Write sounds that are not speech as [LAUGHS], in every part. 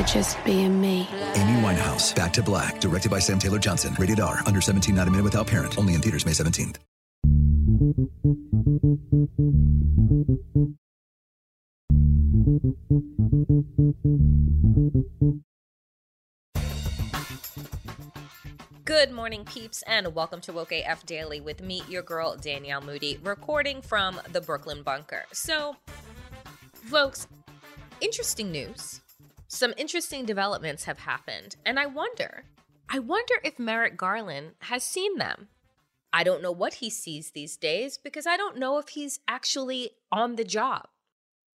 for just being me. Amy Winehouse, Back to Black, directed by Sam Taylor Johnson. Rated R, under 17, not a minute without parent. Only in theaters May 17th. Good morning, peeps, and welcome to Woke AF Daily with me, your girl, Danielle Moody, recording from the Brooklyn bunker. So, folks, interesting news. Some interesting developments have happened, and I wonder, I wonder if Merrick Garland has seen them. I don't know what he sees these days because I don't know if he's actually on the job.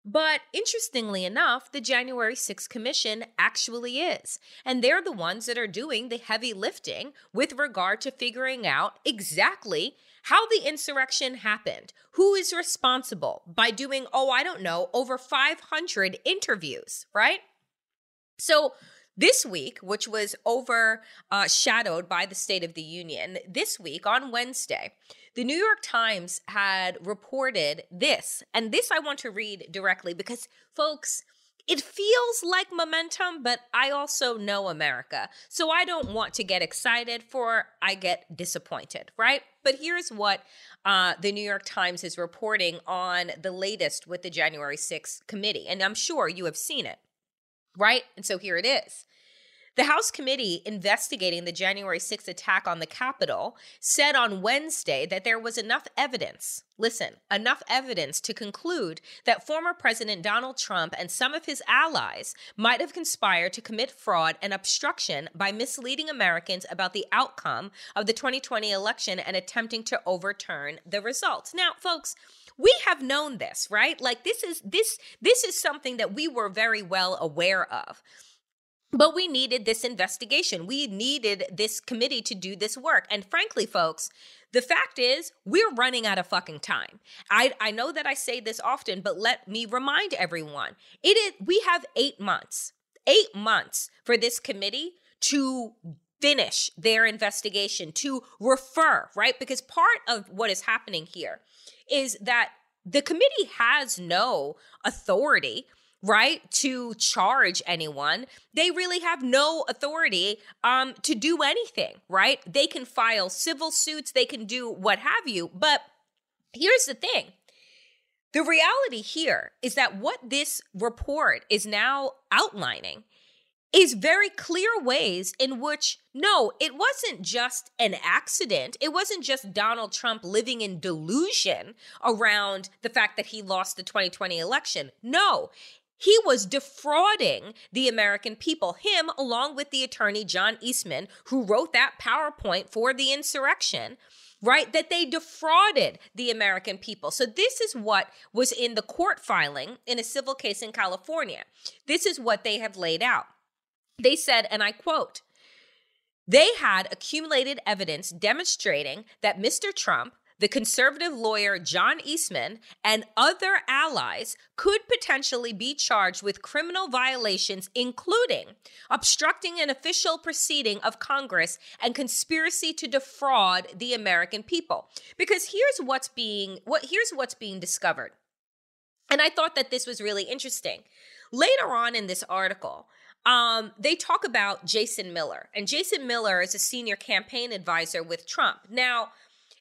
But interestingly enough, the January 6th Commission actually is. And they're the ones that are doing the heavy lifting with regard to figuring out exactly how the insurrection happened, who is responsible by doing, oh, I don't know, over 500 interviews, right? So, this week, which was overshadowed by the State of the Union, this week on Wednesday, the New York Times had reported this. And this I want to read directly because, folks, it feels like momentum, but I also know America. So I don't want to get excited for I get disappointed, right? But here's what uh, the New York Times is reporting on the latest with the January 6th committee. And I'm sure you have seen it, right? And so here it is. The House committee investigating the January 6th attack on the Capitol said on Wednesday that there was enough evidence, listen, enough evidence to conclude that former President Donald Trump and some of his allies might have conspired to commit fraud and obstruction by misleading Americans about the outcome of the 2020 election and attempting to overturn the results. Now, folks, we have known this, right? Like this is this this is something that we were very well aware of. But we needed this investigation. We needed this committee to do this work. And frankly, folks, the fact is, we're running out of fucking time. I, I know that I say this often, but let me remind everyone it is we have eight months, eight months for this committee to finish their investigation, to refer, right? Because part of what is happening here is that the committee has no authority right to charge anyone. They really have no authority um to do anything right? They can file civil suits they can do what have you but here's the thing. The reality here is that what this report is now outlining is very clear ways in which no, it wasn't just an accident. It wasn't just Donald Trump living in delusion around the fact that he lost the 2020 election. No, he was defrauding the American people, him along with the attorney John Eastman, who wrote that PowerPoint for the insurrection right? That they defrauded the American people. So, this is what was in the court filing in a civil case in California. This is what they have laid out. They said, and I quote, they had accumulated evidence demonstrating that Mr. Trump, the conservative lawyer John Eastman and other allies could potentially be charged with criminal violations, including obstructing an official proceeding of Congress and conspiracy to defraud the American people. Because here's what's being what here's what's being discovered. And I thought that this was really interesting. Later on in this article, um, they talk about Jason Miller, and Jason Miller is a senior campaign advisor with Trump. Now,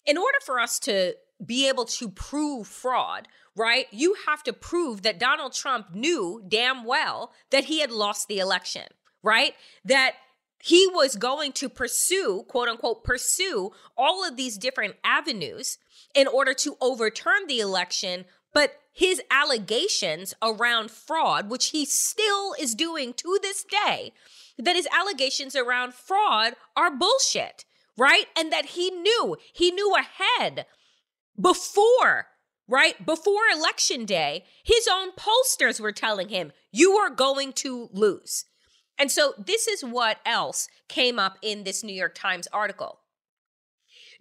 in order for us to be able to prove fraud, right, you have to prove that Donald Trump knew damn well that he had lost the election, right? That he was going to pursue, quote unquote, pursue all of these different avenues in order to overturn the election. But his allegations around fraud, which he still is doing to this day, that his allegations around fraud are bullshit right? And that he knew, he knew ahead before, right? Before election day, his own pollsters were telling him, you are going to lose. And so this is what else came up in this New York Times article.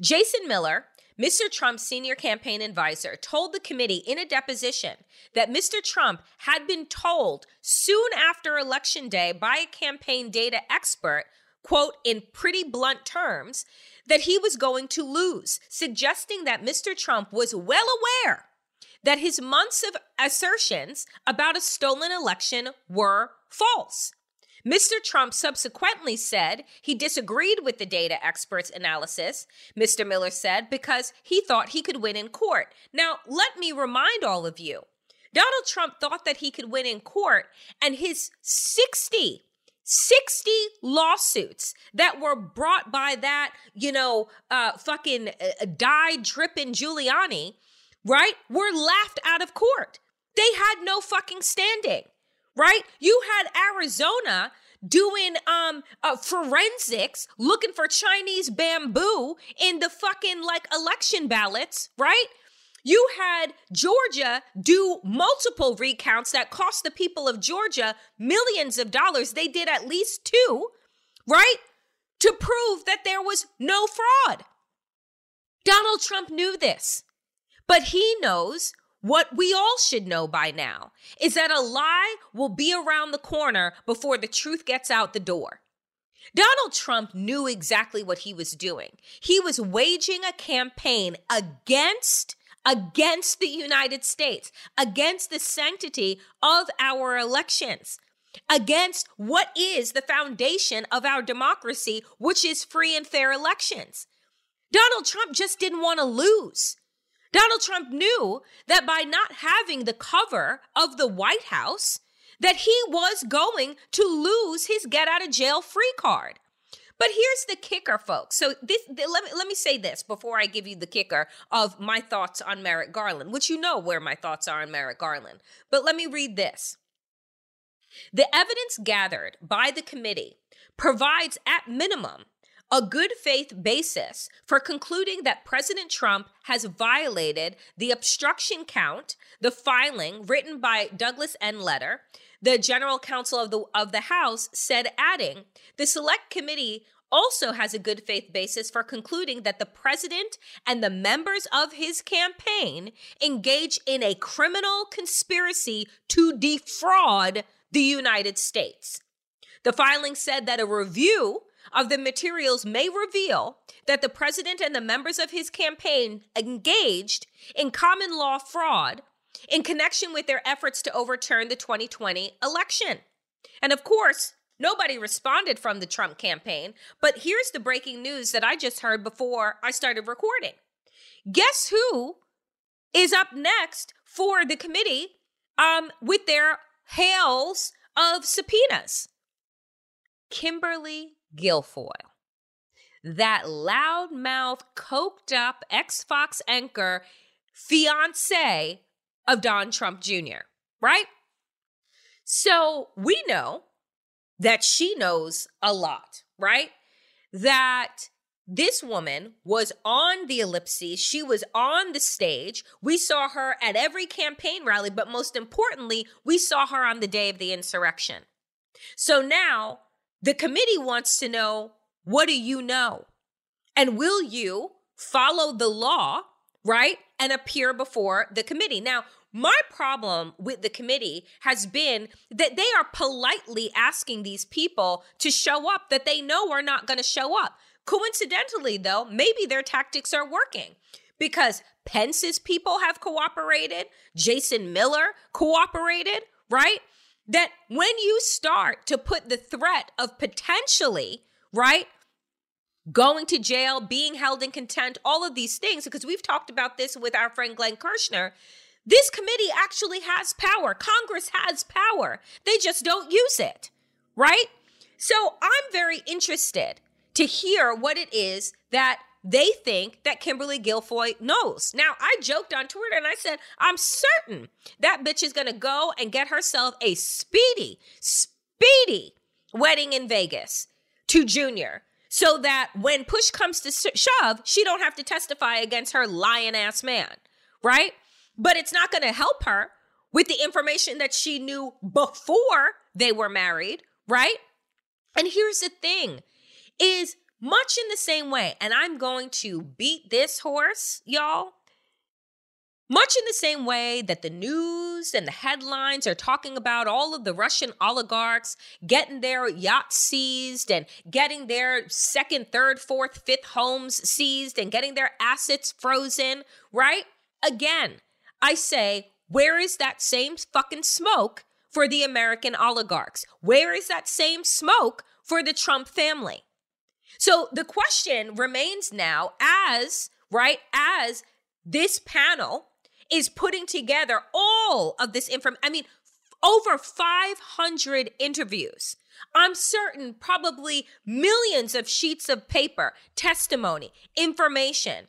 Jason Miller, Mr. Trump's senior campaign advisor, told the committee in a deposition that Mr. Trump had been told soon after Election Day by a campaign data expert quote, in pretty blunt terms, that he was going to lose, suggesting that Mr. Trump was well aware that his months of assertions about a stolen election were false. Mr. Trump subsequently said he disagreed with the data expert's analysis, Mr. Miller said, because he thought he could win in court. Now, let me remind all of you Donald Trump thought that he could win in court, and his 60 60 lawsuits that were brought by that, you know, uh, fucking uh, died tripping Giuliani, right, were laughed out of court. They had no fucking standing, right? You had Arizona doing um uh, forensics looking for Chinese bamboo in the fucking like election ballots, right? You had Georgia do multiple recounts that cost the people of Georgia millions of dollars. They did at least two, right? To prove that there was no fraud. Donald Trump knew this, but he knows what we all should know by now is that a lie will be around the corner before the truth gets out the door. Donald Trump knew exactly what he was doing. He was waging a campaign against against the United States, against the sanctity of our elections, against what is the foundation of our democracy, which is free and fair elections. Donald Trump just didn't want to lose. Donald Trump knew that by not having the cover of the White House, that he was going to lose his get out of jail free card. But here's the kicker, folks. So this, let me let me say this before I give you the kicker of my thoughts on Merrick Garland, which you know where my thoughts are on Merrick Garland. But let me read this. The evidence gathered by the committee provides at minimum a good faith basis for concluding that President Trump has violated the obstruction count, the filing written by Douglas N. Letter, the general counsel of the of the House said adding, the select committee also has a good faith basis for concluding that the president and the members of his campaign engage in a criminal conspiracy to defraud the United States. The filing said that a review of the materials may reveal that the president and the members of his campaign engaged in common law fraud in connection with their efforts to overturn the 2020 election. And of course, nobody responded from the Trump campaign. But here's the breaking news that I just heard before I started recording. Guess who is up next for the committee um, with their hails of subpoenas? Kimberly Guilfoyle. That loudmouth, coked up ex Fox anchor fiance of Don Trump Jr., right? So we know that she knows a lot, right? That this woman was on the ellipses. She was on the stage. We saw her at every campaign rally, but most importantly, we saw her on the day of the insurrection. So now the committee wants to know what do you know? And will you follow the law right? And appear before the committee. Now, my problem with the committee has been that they are politely asking these people to show up that they know are not going to show up. Coincidentally, though, maybe their tactics are working because Pence's people have cooperated, Jason Miller cooperated, right? That when you start to put the threat of potentially, right, going to jail, being held in contempt, all of these things, because we've talked about this with our friend Glenn Kirschner. This committee actually has power. Congress has power. They just don't use it, right? So I'm very interested to hear what it is that they think that Kimberly Guilfoyle knows. Now, I joked on Twitter and I said, I'm certain that bitch is going to go and get herself a speedy, speedy wedding in Vegas to Junior so that when push comes to shove, she don't have to testify against her lying ass man, right? But it's not going to help her with the information that she knew before they were married, right? And here's the thing is much in the same way, and I'm going to beat this horse, y'all. Much in the same way that the news and the headlines are talking about all of the Russian oligarchs getting their yachts seized and getting their second, third, fourth, fifth homes seized and getting their assets frozen, right? Again, I say, where is that same fucking smoke for the American oligarchs? Where is that same smoke for the Trump family? So the question remains now as, right, as this panel is putting together all of this information. I mean, over 500 interviews. I'm certain probably millions of sheets of paper, testimony, information.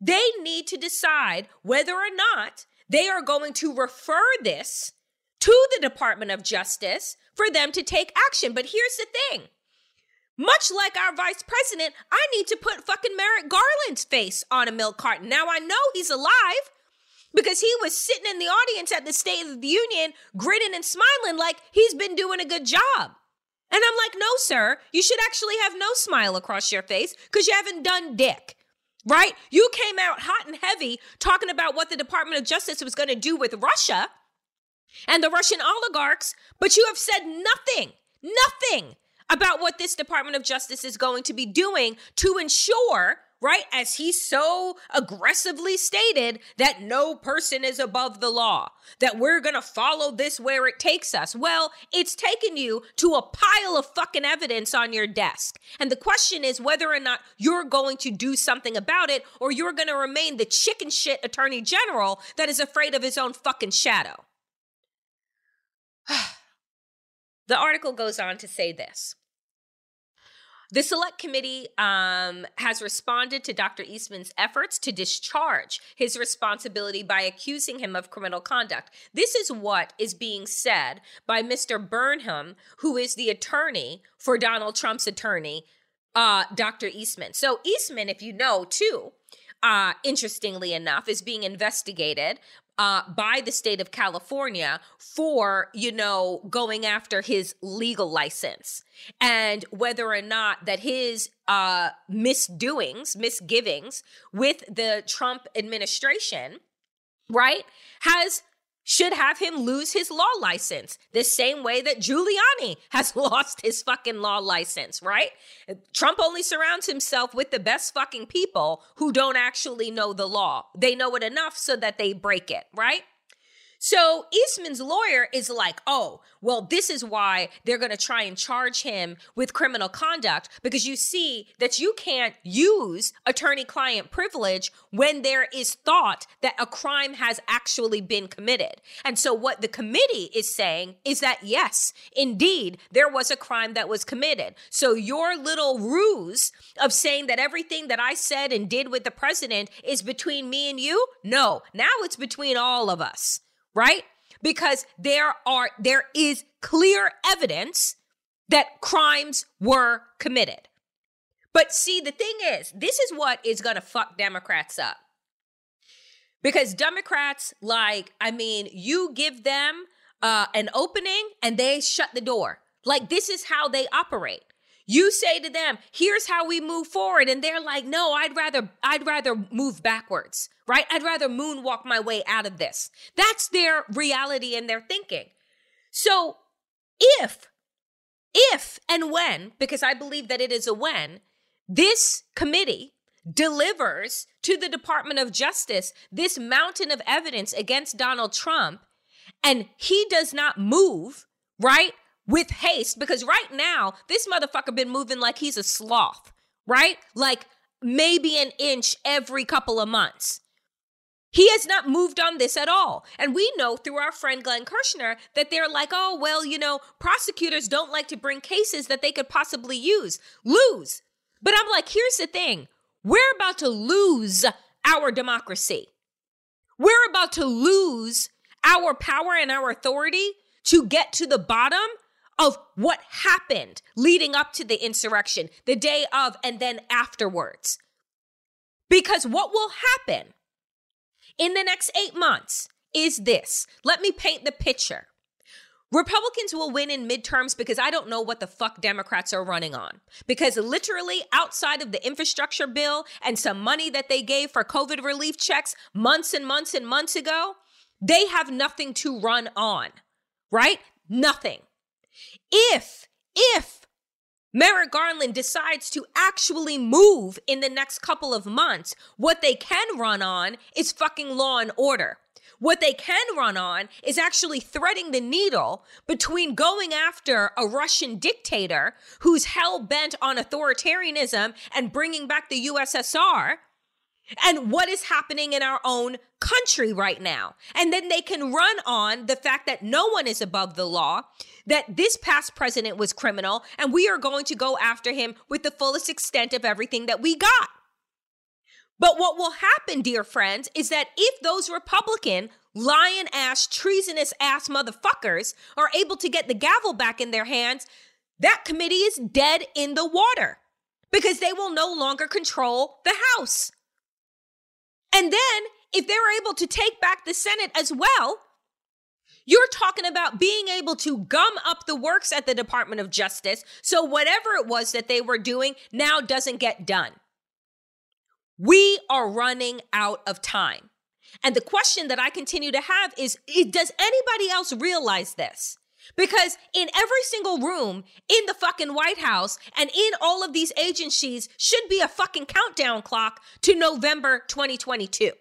They need to decide whether or not they are going to refer this to the Department of Justice for them to take action. But here's the thing much like our vice president, I need to put fucking Merrick Garland's face on a milk carton. Now I know he's alive because he was sitting in the audience at the State of the Union, grinning and smiling like he's been doing a good job. And I'm like, no, sir, you should actually have no smile across your face because you haven't done dick. Right? You came out hot and heavy talking about what the Department of Justice was going to do with Russia and the Russian oligarchs, but you have said nothing, nothing about what this Department of Justice is going to be doing to ensure, right, as he so aggressively stated, that no person is above the law, that we're going to follow this where it takes us. Well, it's taken you to a pile of fucking evidence on your desk. And the question is whether or not you're going to do something about it or you're going to remain the chicken shit attorney general that is afraid of his own fucking shadow. [SIGHS] [SIGHS] [SIGHS] The article goes on to say this. The select committee um, has responded to Dr. Eastman's efforts to discharge his responsibility by accusing him of criminal conduct. This is what is being said by Mr. Burnham, who is the attorney for Donald Trump's attorney, uh, Dr. Eastman. So, Eastman, if you know too, uh, interestingly enough, is being investigated uh, by the state of California for, you know, going after his legal license and whether or not that his uh, misdoings, misgivings with the Trump administration, right, has should have him lose his law license the same way that Giuliani has [LAUGHS] lost his fucking law license, right? Trump only surrounds himself with the best fucking people who don't actually know the law. They know it enough so that they break it, right? So Eastman's lawyer is like, oh, well, this is why they're going to try and charge him with criminal conduct because you see that you can't use attorney client privilege when there is thought that a crime has actually been committed. And so what the committee is saying is that yes, indeed, there was a crime that was committed. So your little ruse of saying that everything that I said and did with the president is between me and you, no, now it's between all of us right? Because there are there is clear evidence that crimes were committed. But see, the thing is, this is what is going to fuck Democrats up. Because Democrats, like, I mean, you give them uh, an opening and they shut the door. Like, this is how they operate. You say to them, here's how we move forward. And they're like, no, I'd rather, I'd rather move backwards, right? I'd rather moonwalk my way out of this. That's their reality and their thinking. So if, if and when, because I believe that it is a when, this committee delivers to the Department of Justice this mountain of evidence against Donald Trump and he does not move, right? With haste because right now this motherfucker been moving like he's a sloth, right? Like maybe an inch every couple of months. He has not moved on this at all. And we know through our friend Glenn Kirschner that they're like, oh, well, you know, prosecutors don't like to bring cases that they could possibly use, lose. But I'm like, here's the thing we're about to lose our democracy. We're about to lose our power and our authority to get to the bottom of what happened leading up to the insurrection, the day of, and then afterwards. Because what will happen in the next eight months is this. Let me paint the picture. Republicans will win in midterms because I don't know what the fuck Democrats are running on. Because literally, outside of the infrastructure bill and some money that they gave for COVID relief checks months and months and months ago, they have nothing to run on, right? Nothing. If, if Merrick Garland decides to actually move in the next couple of months, what they can run on is fucking law and order. What they can run on is actually threading the needle between going after a Russian dictator who's hell bent on authoritarianism and bringing back the USSR and what is happening in our own country right now. And then they can run on the fact that no one is above the law, that this past president was criminal, and we are going to go after him with the fullest extent of everything that we got. But what will happen, dear friends, is that if those Republican lion ass, treasonous ass motherfuckers are able to get the gavel back in their hands, that committee is dead in the water because they will no longer control the House. And then if they're able to take back the Senate as well, you're talking about being able to gum up the works at the Department of Justice so whatever it was that they were doing now doesn't get done. We are running out of time. And the question that I continue to have is Does anybody else realize this? Because in every single room in the fucking White House and in all of these agencies should be a fucking countdown clock to November 2022.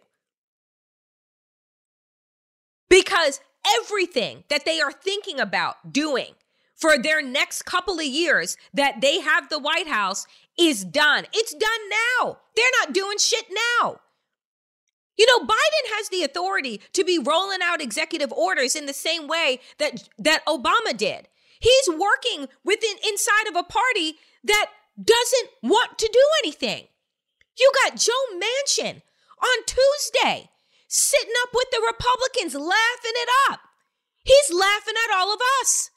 Because everything that they are thinking about doing for their next couple of years that they have the White House is done. It's done now. They're not doing shit now. You know, Biden has the authority to be rolling out executive orders in the same way that that Obama did. He's working within inside of a party that doesn't want to do anything. You got Joe Manchin on Tuesday sitting up with the Republicans laughing it up. He's laughing at all of us.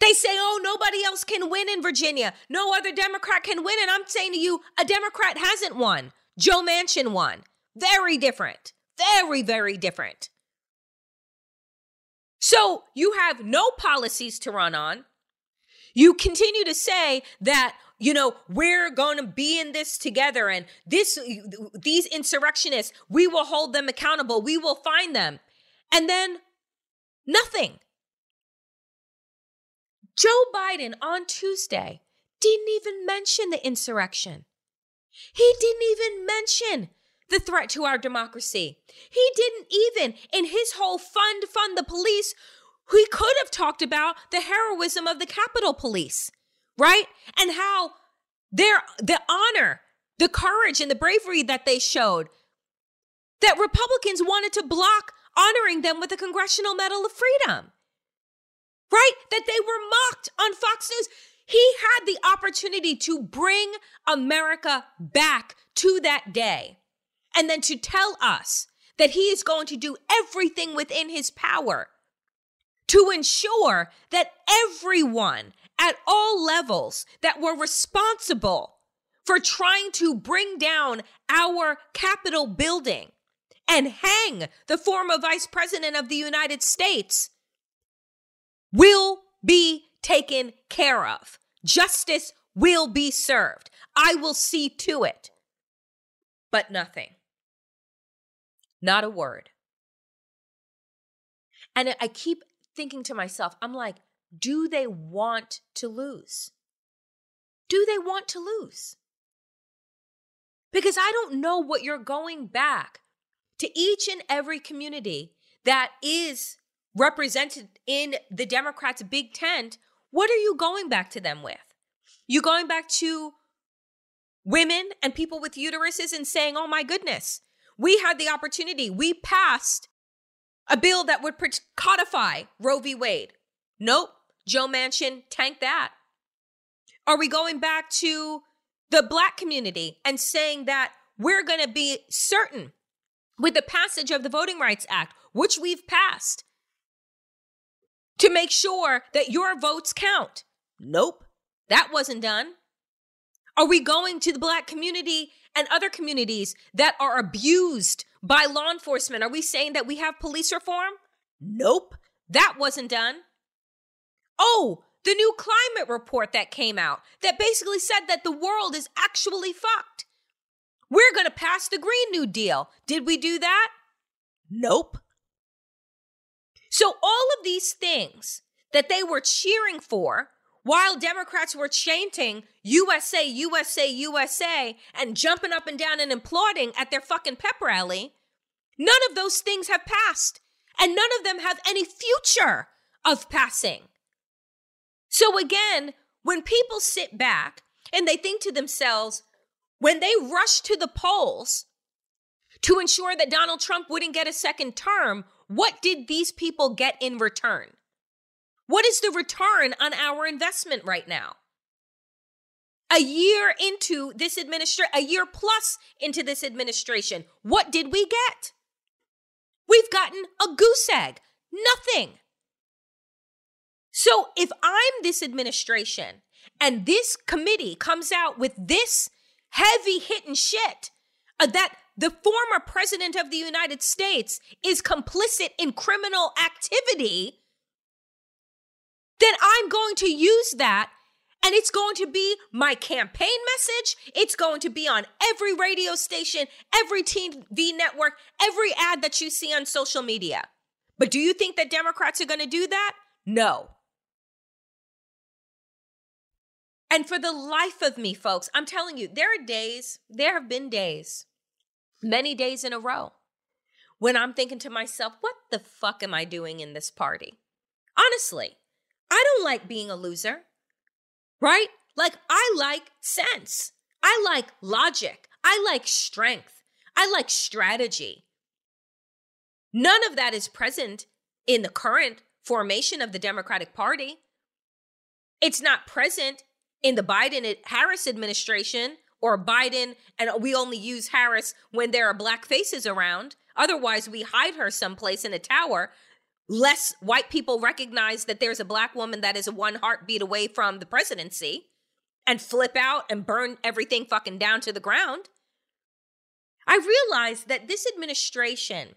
They say, oh, nobody else can win in Virginia. No other Democrat can win. And I'm saying to you, a Democrat hasn't won. Joe Manchin won. Very different. Very, very different. So you have no policies to run on. You continue to say that, you know, we're going to be in this together and this these insurrectionists, we will hold them accountable. We will find them. And then nothing. Joe Biden on Tuesday didn't even mention the insurrection. He didn't even mention the threat to our democracy. He didn't even, in his whole fund fund the police, he could have talked about the heroism of the Capitol Police, right? And how their the honor, the courage, and the bravery that they showed. That Republicans wanted to block honoring them with the Congressional Medal of Freedom. Right? That they were mocked on Fox News. He had the opportunity to bring America back to that day and then to tell us that he is going to do everything within his power to ensure that everyone at all levels that were responsible for trying to bring down our Capitol building and hang the former vice president of the United States will be taken care of. Justice will be served. I will see to it. But nothing. Not a word. And I keep thinking to myself, I'm like, do they want to lose? Do they want to lose? Because I don't know what you're going back to each and every community that is represented in the Democrats' big tent. What are you going back to them with? You going back to women and people with uteruses and saying, oh my goodness, we had the opportunity. We passed a bill that would codify Roe v. Wade. Nope. Joe Manchin tanked that. Are we going back to the black community and saying that we're going to be certain with the passage of the Voting Rights Act, which we've passed, to make sure that your votes count? Nope. That wasn't done. Are we going to the black community and other communities that are abused by law enforcement? Are we saying that we have police reform? Nope. That wasn't done. Oh, the new climate report that came out that basically said that the world is actually fucked. We're going to pass the Green New Deal. Did we do that? Nope. So, all of these things that they were cheering for while Democrats were chanting USA, USA, USA and jumping up and down and applauding at their fucking pep rally, none of those things have passed. And none of them have any future of passing. So again, when people sit back and they think to themselves, when they rush to the polls to ensure that Donald Trump wouldn't get a second term, what did these people get in return? What is the return on our investment right now? A year into this administration, a year plus into this administration, what did we get? We've gotten a goose egg, nothing. So if I'm this administration and this committee comes out with this heavy hitting shit uh, that the former president of the United States is complicit in criminal activity, then I'm going to use that and it's going to be my campaign message. It's going to be on every radio station, every TV network, every ad that you see on social media. But do you think that Democrats are going to do that? No. And for the life of me, folks, I'm telling you, there are days, there have been days, many days in a row, when I'm thinking to myself, what the fuck am I doing in this party? Honestly, I don't like being a loser, right? Like, I like sense. I like logic. I like strength. I like strategy. None of that is present in the current formation of the Democratic Party. It's not present in the Biden Harris administration or Biden, and we only use Harris when there are black faces around. Otherwise, we hide her someplace in a tower less white people recognize that there's a black woman that is one heartbeat away from the presidency and flip out and burn everything fucking down to the ground. I realize that this administration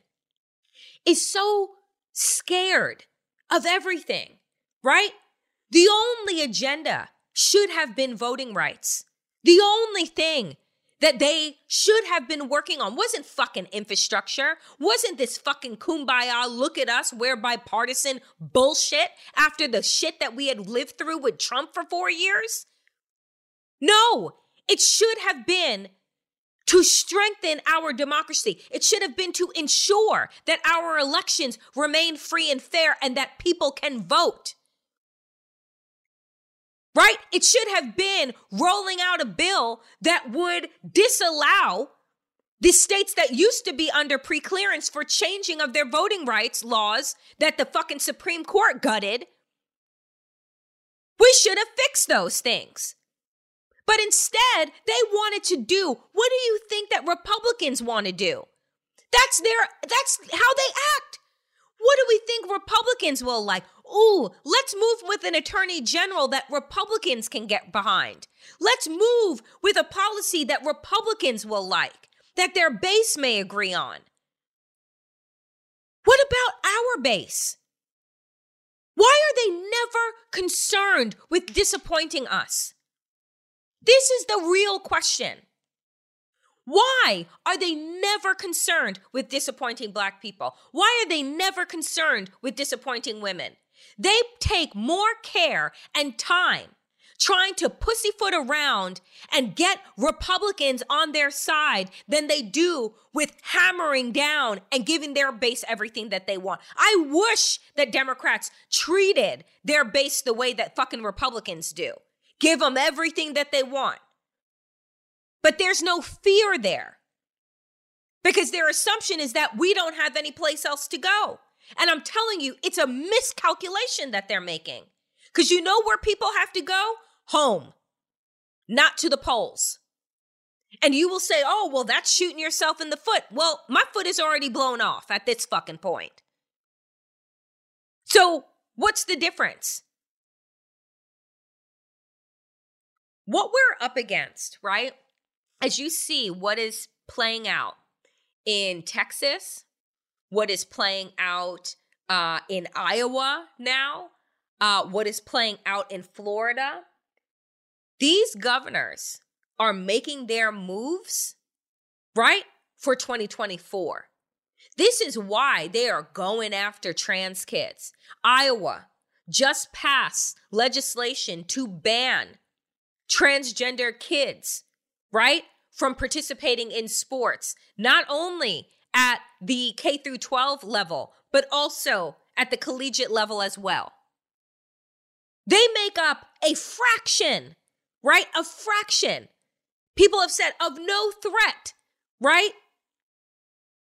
is so scared of everything, right? The only agenda should have been voting rights. The only thing that they should have been working on wasn't fucking infrastructure, wasn't this fucking kumbaya, look at us, we're bipartisan bullshit after the shit that we had lived through with Trump for four years. No, it should have been to strengthen our democracy. It should have been to ensure that our elections remain free and fair and that people can vote right? It should have been rolling out a bill that would disallow the states that used to be under preclearance for changing of their voting rights laws that the fucking Supreme Court gutted. We should have fixed those things. But instead, they wanted to do what do you think that Republicans want to do? That's their that's how they act. What do we think Republicans will like? Ooh, let's move with an attorney general that Republicans can get behind. Let's move with a policy that Republicans will like, that their base may agree on. What about our base? Why are they never concerned with disappointing us? This is the real question. Why are they never concerned with disappointing black people? Why are they never concerned with disappointing women? They take more care and time trying to pussyfoot around and get Republicans on their side than they do with hammering down and giving their base everything that they want. I wish that Democrats treated their base the way that fucking Republicans do. Give them everything that they want. But there's no fear there because their assumption is that we don't have any place else to go. And I'm telling you, it's a miscalculation that they're making. Because you know where people have to go? Home, not to the polls. And you will say, oh, well, that's shooting yourself in the foot. Well, my foot is already blown off at this fucking point. So, what's the difference? What we're up against, right? As you see what is playing out in Texas, what is playing out uh, in Iowa now, uh, what is playing out in Florida. These governors are making their moves, right, for 2024. This is why they are going after trans kids. Iowa just passed legislation to ban transgender kids, right, from participating in sports, not only at the K through 12 level, but also at the collegiate level as well. They make up a fraction, right? A fraction. People have said of no threat, right?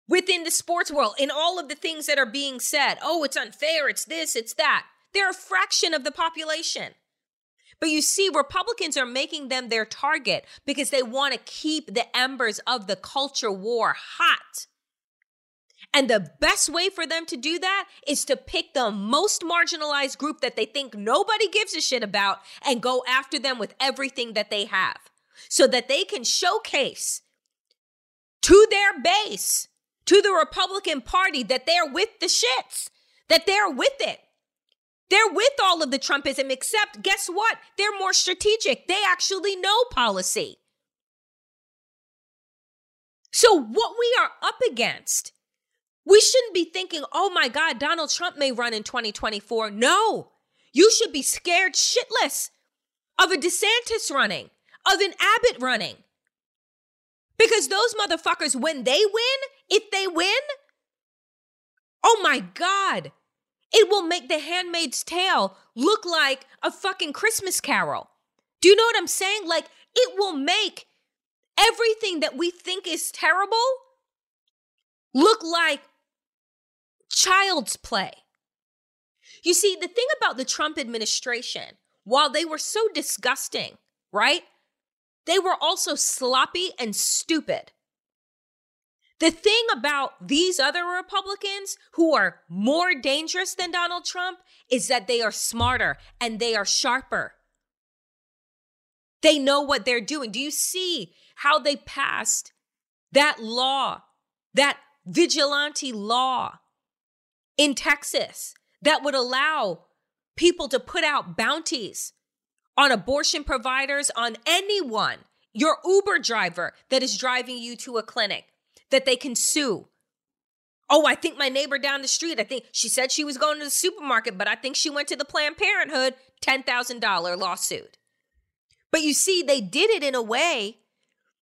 Within the sports world, in all of the things that are being said. Oh, it's unfair, it's this, it's that. They're a fraction of the population. But you see, Republicans are making them their target because they want to keep the embers of the culture war hot. And the best way for them to do that is to pick the most marginalized group that they think nobody gives a shit about and go after them with everything that they have so that they can showcase to their base, to the Republican Party, that they're with the shits, that they're with it. They're with all of the Trumpism, except guess what? They're more strategic. They actually know policy. So, what we are up against we shouldn't be thinking, oh my God, Donald Trump may run in 2024. No, you should be scared shitless of a DeSantis running, of an Abbott running. Because those motherfuckers, when they win, if they win, oh my God, it will make the handmaid's tale look like a fucking Christmas carol. Do you know what I'm saying? Like, it will make everything that we think is terrible look like child's play. You see, the thing about the Trump administration, while they were so disgusting, right? They were also sloppy and stupid. The thing about these other Republicans who are more dangerous than Donald Trump is that they are smarter and they are sharper. They know what they're doing. Do you see how they passed that law, that vigilante law in Texas that would allow people to put out bounties on abortion providers, on anyone, your Uber driver that is driving you to a clinic, that they can sue. Oh, I think my neighbor down the street, I think she said she was going to the supermarket, but I think she went to the Planned Parenthood, $10,000 lawsuit. But you see, they did it in a way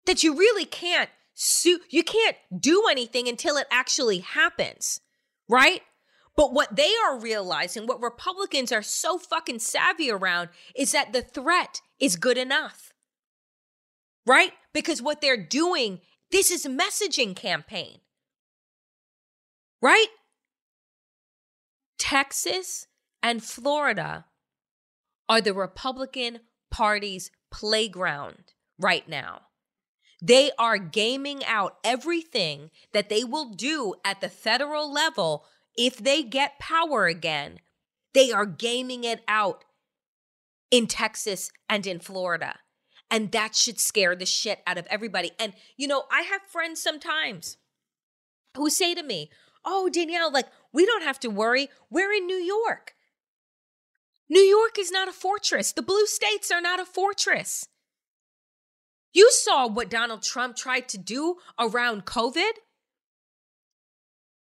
that you really can't sue, you can't do anything until it actually happens, right? But what they are realizing, what Republicans are so fucking savvy around, is that the threat is good enough. Right? Because what they're doing, this is a messaging campaign. Right? Texas and Florida are the Republican Party's playground right now. They are gaming out everything that they will do at the federal level if they get power again, they are gaming it out in Texas and in Florida. And that should scare the shit out of everybody. And, you know, I have friends sometimes who say to me, Oh, Danielle, like, we don't have to worry. We're in New York. New York is not a fortress. The blue states are not a fortress. You saw what Donald Trump tried to do around COVID,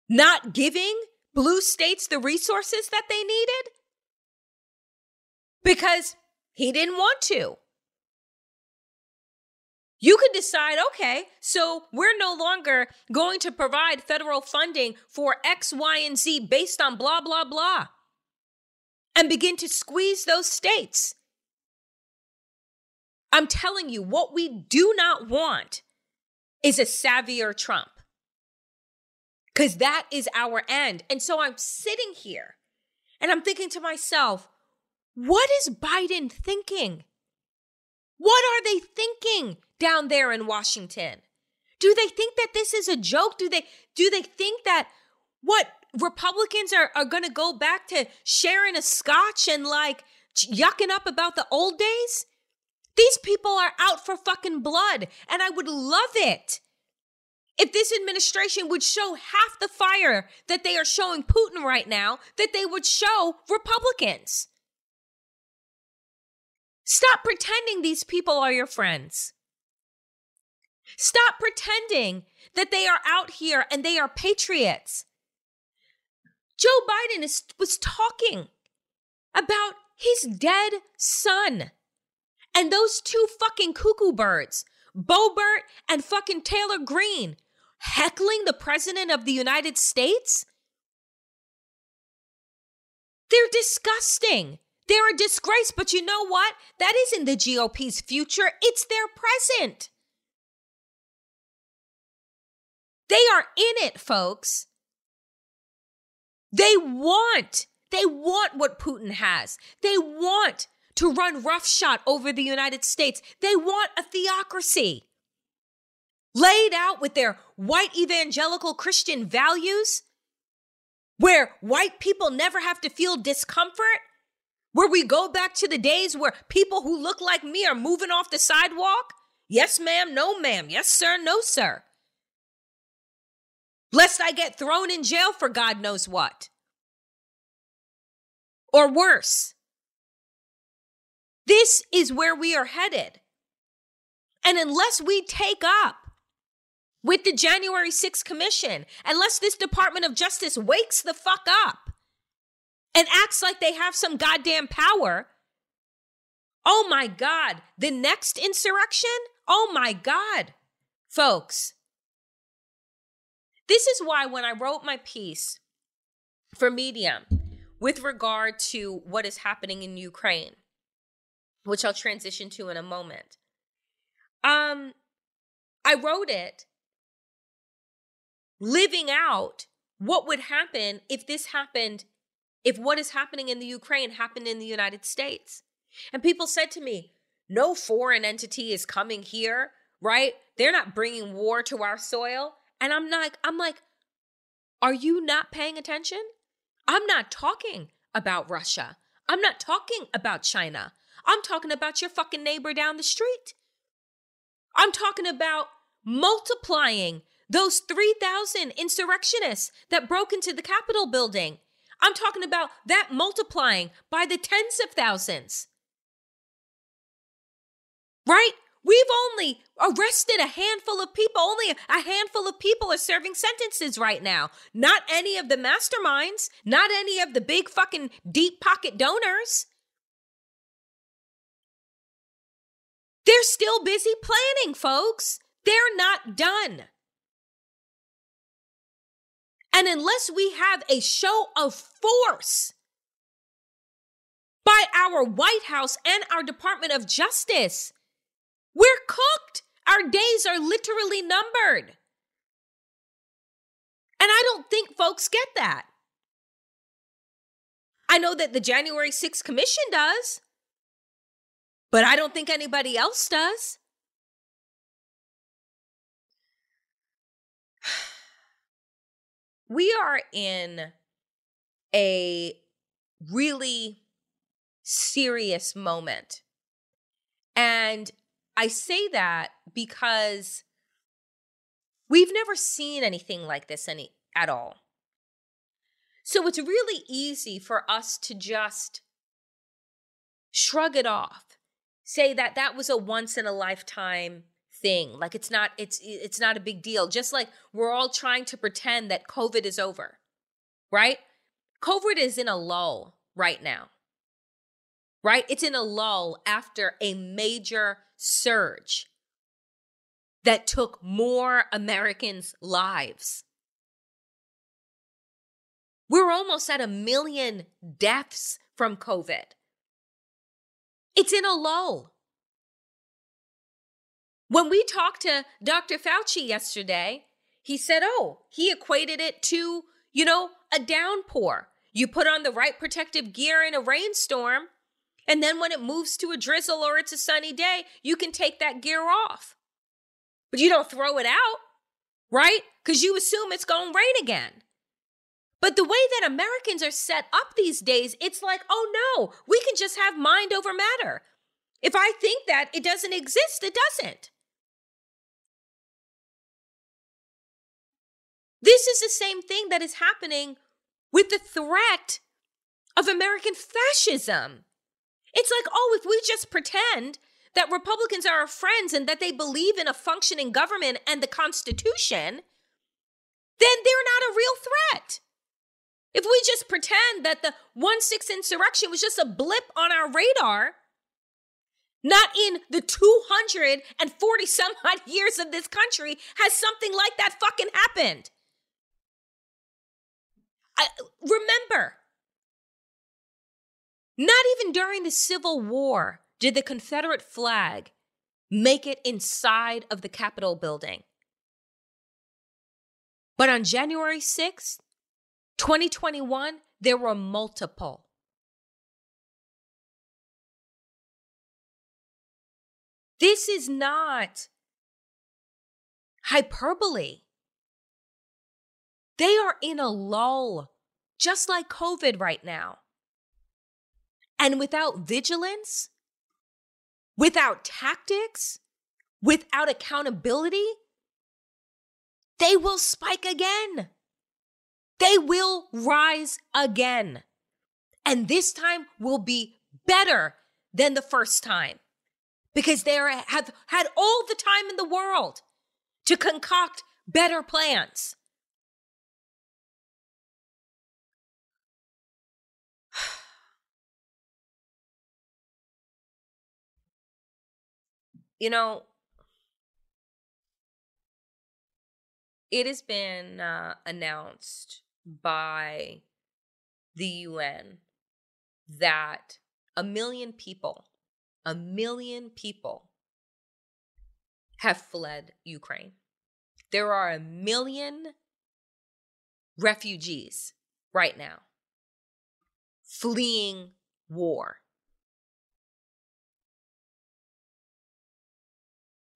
not giving blue states the resources that they needed because he didn't want to. You could decide, okay, so we're no longer going to provide federal funding for X, Y, and Z based on blah, blah, blah, and begin to squeeze those states. I'm telling you, what we do not want is a savvier Trump. Because that is our end. And so I'm sitting here and I'm thinking to myself, what is Biden thinking? What are they thinking down there in Washington? Do they think that this is a joke? Do they do they think that what Republicans are, are gonna go back to sharing a scotch and like yucking up about the old days? These people are out for fucking blood, and I would love it if this administration would show half the fire that they are showing Putin right now, that they would show Republicans. Stop pretending these people are your friends. Stop pretending that they are out here and they are patriots. Joe Biden is, was talking about his dead son and those two fucking cuckoo birds, Boebert and fucking Taylor Greene, heckling the president of the United States. They're disgusting. They're a disgrace, but you know what? That isn't the GOP's future, it's their present. They are in it, folks. They want, they want what Putin has. They want to run roughshod over the United States. They want a theocracy laid out with their white evangelical Christian values, where white people never have to feel discomfort where we go back to the days where people who look like me are moving off the sidewalk? Yes, ma'am. No, ma'am. Yes, sir. No, sir. Lest I get thrown in jail for God knows what. Or worse. This is where we are headed. And unless we take up with the January 6th Commission, unless this Department of Justice wakes the fuck up and acts like they have some goddamn power. Oh my God, the next insurrection? Oh my God, folks. This is why when I wrote my piece for Medium with regard to what is happening in Ukraine, which I'll transition to in a moment, um, I wrote it living out what would happen if this happened if what is happening in the Ukraine happened in the United States. And people said to me, no foreign entity is coming here, right? They're not bringing war to our soil. And I'm like, I'm like, are you not paying attention? I'm not talking about Russia. I'm not talking about China. I'm talking about your fucking neighbor down the street. I'm talking about multiplying those 3,000 insurrectionists that broke into the Capitol building I'm talking about that multiplying by the tens of thousands. Right? We've only arrested a handful of people. Only a handful of people are serving sentences right now. Not any of the masterminds, not any of the big fucking deep pocket donors. They're still busy planning, folks. They're not done. And unless we have a show of force by our White House and our Department of Justice, we're cooked. Our days are literally numbered. And I don't think folks get that. I know that the January 6th Commission does, but I don't think anybody else does. We are in a really serious moment. And I say that because we've never seen anything like this any at all. So it's really easy for us to just shrug it off, say that that was a once in a lifetime thing. Like it's not it's it's not a big deal. Just like we're all trying to pretend that COVID is over. Right? COVID is in a lull right now. Right? It's in a lull after a major surge that took more Americans' lives. We're almost at a million deaths from COVID. It's in a lull. When we talked to Dr. Fauci yesterday, he said, oh, he equated it to, you know, a downpour. You put on the right protective gear in a rainstorm, and then when it moves to a drizzle or it's a sunny day, you can take that gear off. But you don't throw it out, right? Because you assume it's going to rain again. But the way that Americans are set up these days, it's like, oh no, we can just have mind over matter. If I think that it doesn't exist, it doesn't. This is the same thing that is happening with the threat of American fascism. It's like, oh, if we just pretend that Republicans are our friends and that they believe in a functioning government and the Constitution, then they're not a real threat. If we just pretend that the 1 6 insurrection was just a blip on our radar, not in the 240 some odd years of this country has something like that fucking happened. I, remember, not even during the Civil War did the Confederate flag make it inside of the Capitol building. But on January 6th, 2021, there were multiple. This is not hyperbole. They are in a lull, just like COVID right now. And without vigilance, without tactics, without accountability, they will spike again. They will rise again. And this time will be better than the first time because they are, have had all the time in the world to concoct better plans. You know, it has been uh, announced by the UN that a million people, a million people have fled Ukraine. There are a million refugees right now fleeing war.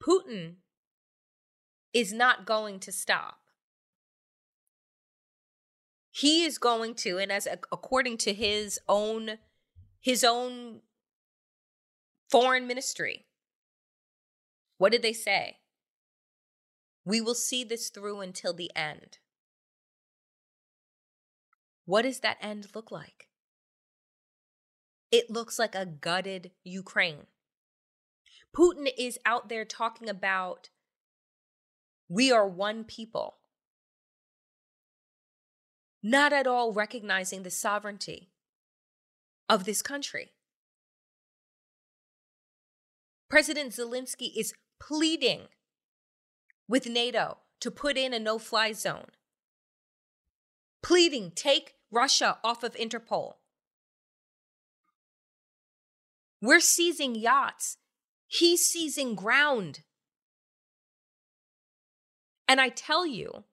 Putin is not going to stop. He is going to and as according to his own his own foreign ministry what did they say? We will see this through until the end. What does that end look like? It looks like a gutted ukraine putin is out there talking about we are one people not at all recognizing the sovereignty of this country. President Zelensky is pleading with NATO to put in a no fly zone, pleading, take Russia off of Interpol. We're seizing yachts. He's seizing ground. And I tell you,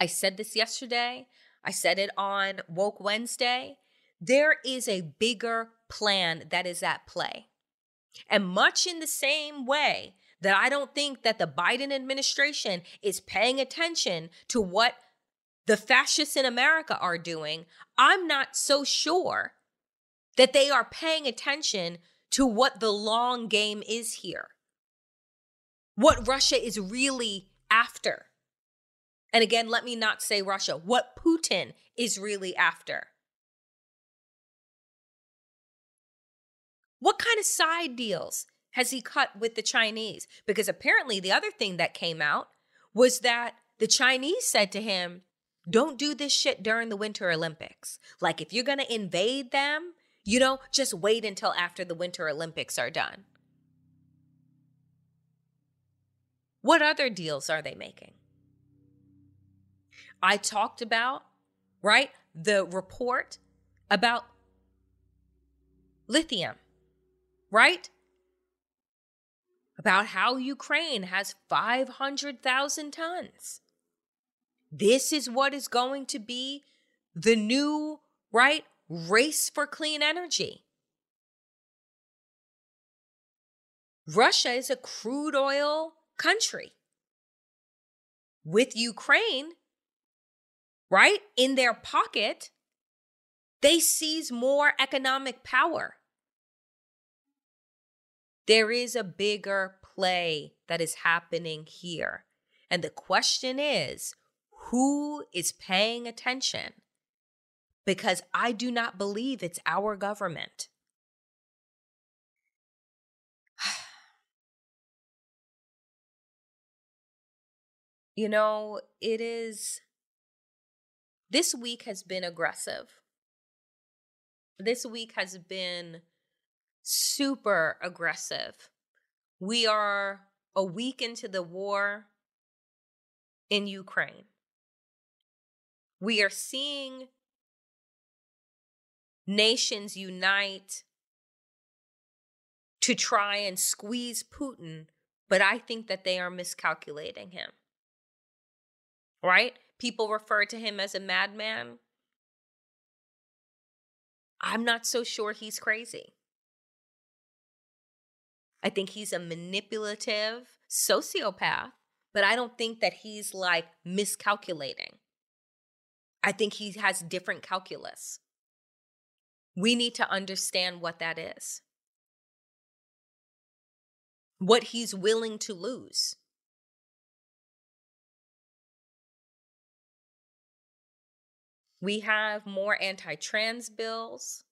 I said this yesterday. I said it on Woke Wednesday. There is a bigger plan that is at play. And much in the same way that I don't think that the Biden administration is paying attention to what the fascists in America are doing, I'm not so sure that they are paying attention to what the long game is here. What Russia is really after. And again, let me not say Russia, what Putin is really after. What kind of side deals has he cut with the Chinese? Because apparently, the other thing that came out was that the Chinese said to him, Don't do this shit during the Winter Olympics. Like, if you're going to invade them, you know, just wait until after the Winter Olympics are done. What other deals are they making? I talked about, right, the report about lithium, right? About how Ukraine has 500,000 tons. This is what is going to be the new, right, race for clean energy. Russia is a crude oil country. With Ukraine, right, in their pocket, they seize more economic power. There is a bigger play that is happening here. And the question is who is paying attention? Because I do not believe it's our government. [SIGHS] you know, it is. This week has been aggressive. This week has been super aggressive. We are a week into the war in Ukraine. We are seeing nations unite to try and squeeze Putin, but I think that they are miscalculating him. Right? People refer to him as a madman. I'm not so sure he's crazy. I think he's a manipulative sociopath, but I don't think that he's like miscalculating. I think he has different calculus. We need to understand what that is, what he's willing to lose. We have more anti trans bills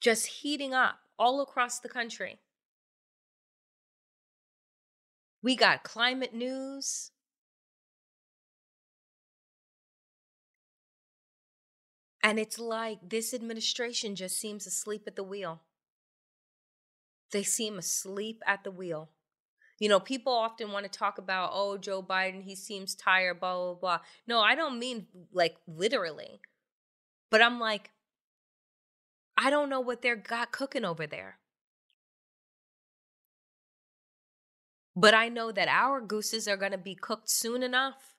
just heating up all across the country. We got climate news. And it's like this administration just seems asleep at the wheel. They seem asleep at the wheel. You know, people often want to talk about, oh, Joe Biden, he seems tired, blah, blah, blah. No, I don't mean like literally. But I'm like, I don't know what they're got cooking over there. But I know that our gooses are going to be cooked soon enough.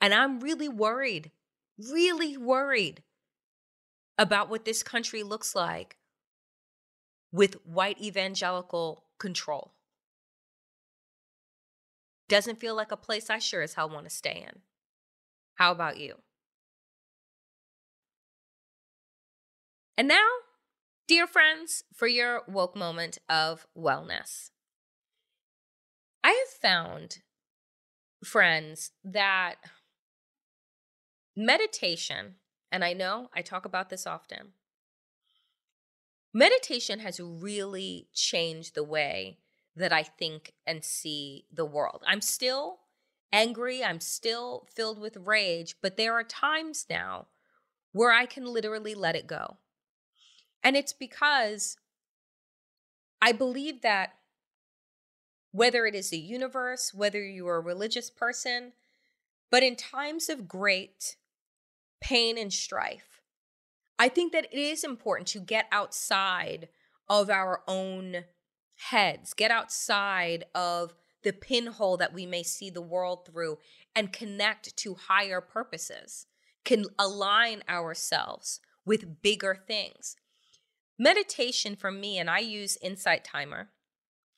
And I'm really worried, really worried about what this country looks like with white evangelical control. Doesn't feel like a place I sure as hell want to stay in. How about you? And now, dear friends, for your woke moment of wellness. I have found, friends, that meditation, and I know I talk about this often, meditation has really changed the way that I think and see the world. I'm still angry, I'm still filled with rage, but there are times now where I can literally let it go. And it's because I believe that whether it is the universe, whether you're a religious person, but in times of great pain and strife, I think that it is important to get outside of our own heads, get outside of the pinhole that we may see the world through and connect to higher purposes, can align ourselves with bigger things. Meditation for me, and I use Insight Timer.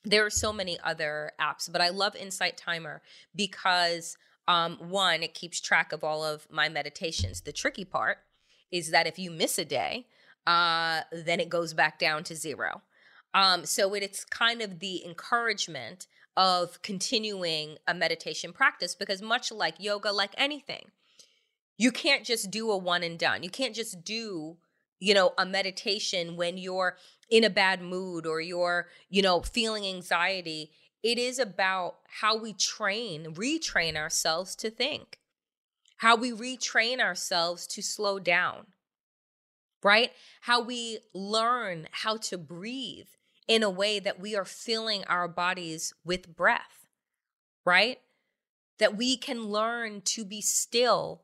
There are so many other apps, but I love Insight Timer because um, one, it keeps track of all of my meditations. The tricky part is that if you miss a day, uh, then it goes back down to zero. Um, so it, it's kind of the encouragement of continuing a meditation practice because, much like yoga, like anything, you can't just do a one and done. You can't just do you know, a meditation when you're in a bad mood or you're, you know, feeling anxiety. It is about how we train, retrain ourselves to think, how we retrain ourselves to slow down, right? How we learn how to breathe in a way that we are filling our bodies with breath, right? That we can learn to be still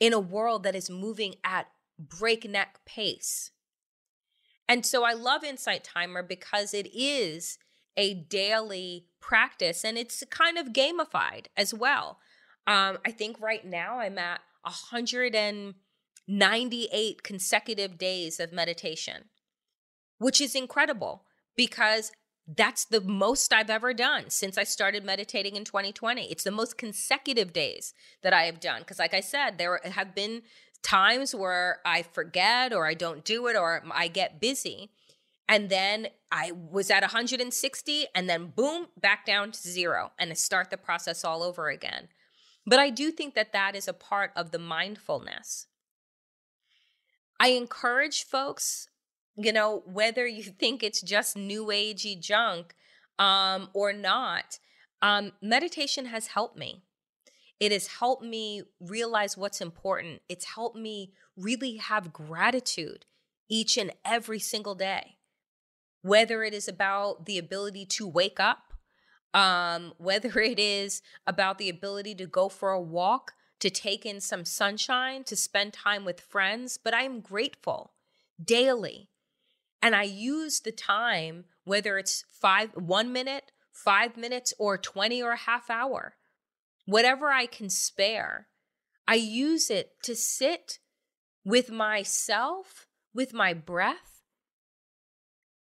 in a world that is moving at breakneck pace. And so I love Insight Timer because it is a daily practice and it's kind of gamified as well. Um, I think right now I'm at 198 consecutive days of meditation, which is incredible because that's the most I've ever done since I started meditating in 2020. It's the most consecutive days that I have done. Because, like I said, there have been times where I forget or I don't do it or I get busy. And then I was at 160 and then boom, back down to zero and I start the process all over again. But I do think that that is a part of the mindfulness. I encourage folks, you know, whether you [LAUGHS] think it's just new agey junk um, or not, um, meditation has helped me. It has helped me realize what's important. It's helped me really have gratitude each and every single day. Whether it is about the ability to wake up, um, whether it is about the ability to go for a walk, to take in some sunshine, to spend time with friends, but I am grateful daily. And I use the time, whether it's five, one minute, five minutes, or 20 or a half hour, whatever I can spare, I use it to sit with myself, with my breath,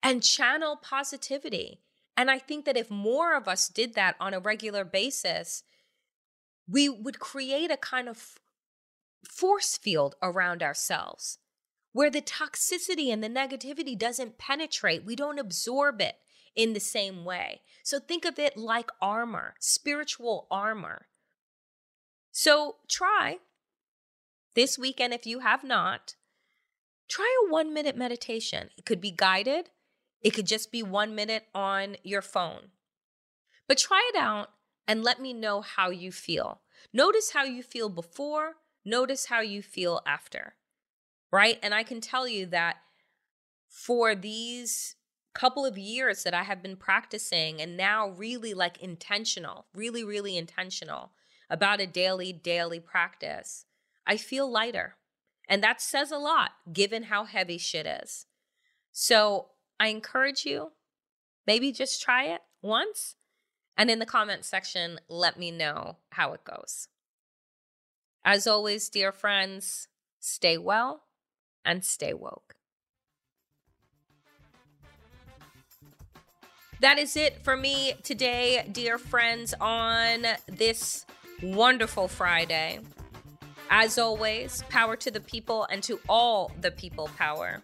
and channel positivity. And I think that if more of us did that on a regular basis, we would create a kind of force field around ourselves where the toxicity and the negativity doesn't penetrate. We don't absorb it in the same way. So think of it like armor, spiritual armor. So try this weekend, if you have not, try a one minute meditation. It could be guided, it could just be one minute on your phone. But try it out and let me know how you feel. Notice how you feel before, notice how you feel after, right? And I can tell you that for these couple of years that I have been practicing and now really like intentional, really, really intentional about a daily, daily practice, I feel lighter. And that says a lot given how heavy shit is. So I encourage you, maybe just try it once. And in the comment section, let me know how it goes. As always, dear friends, stay well and stay woke. That is it for me today, dear friends, on this wonderful Friday. As always, power to the people and to all the people power.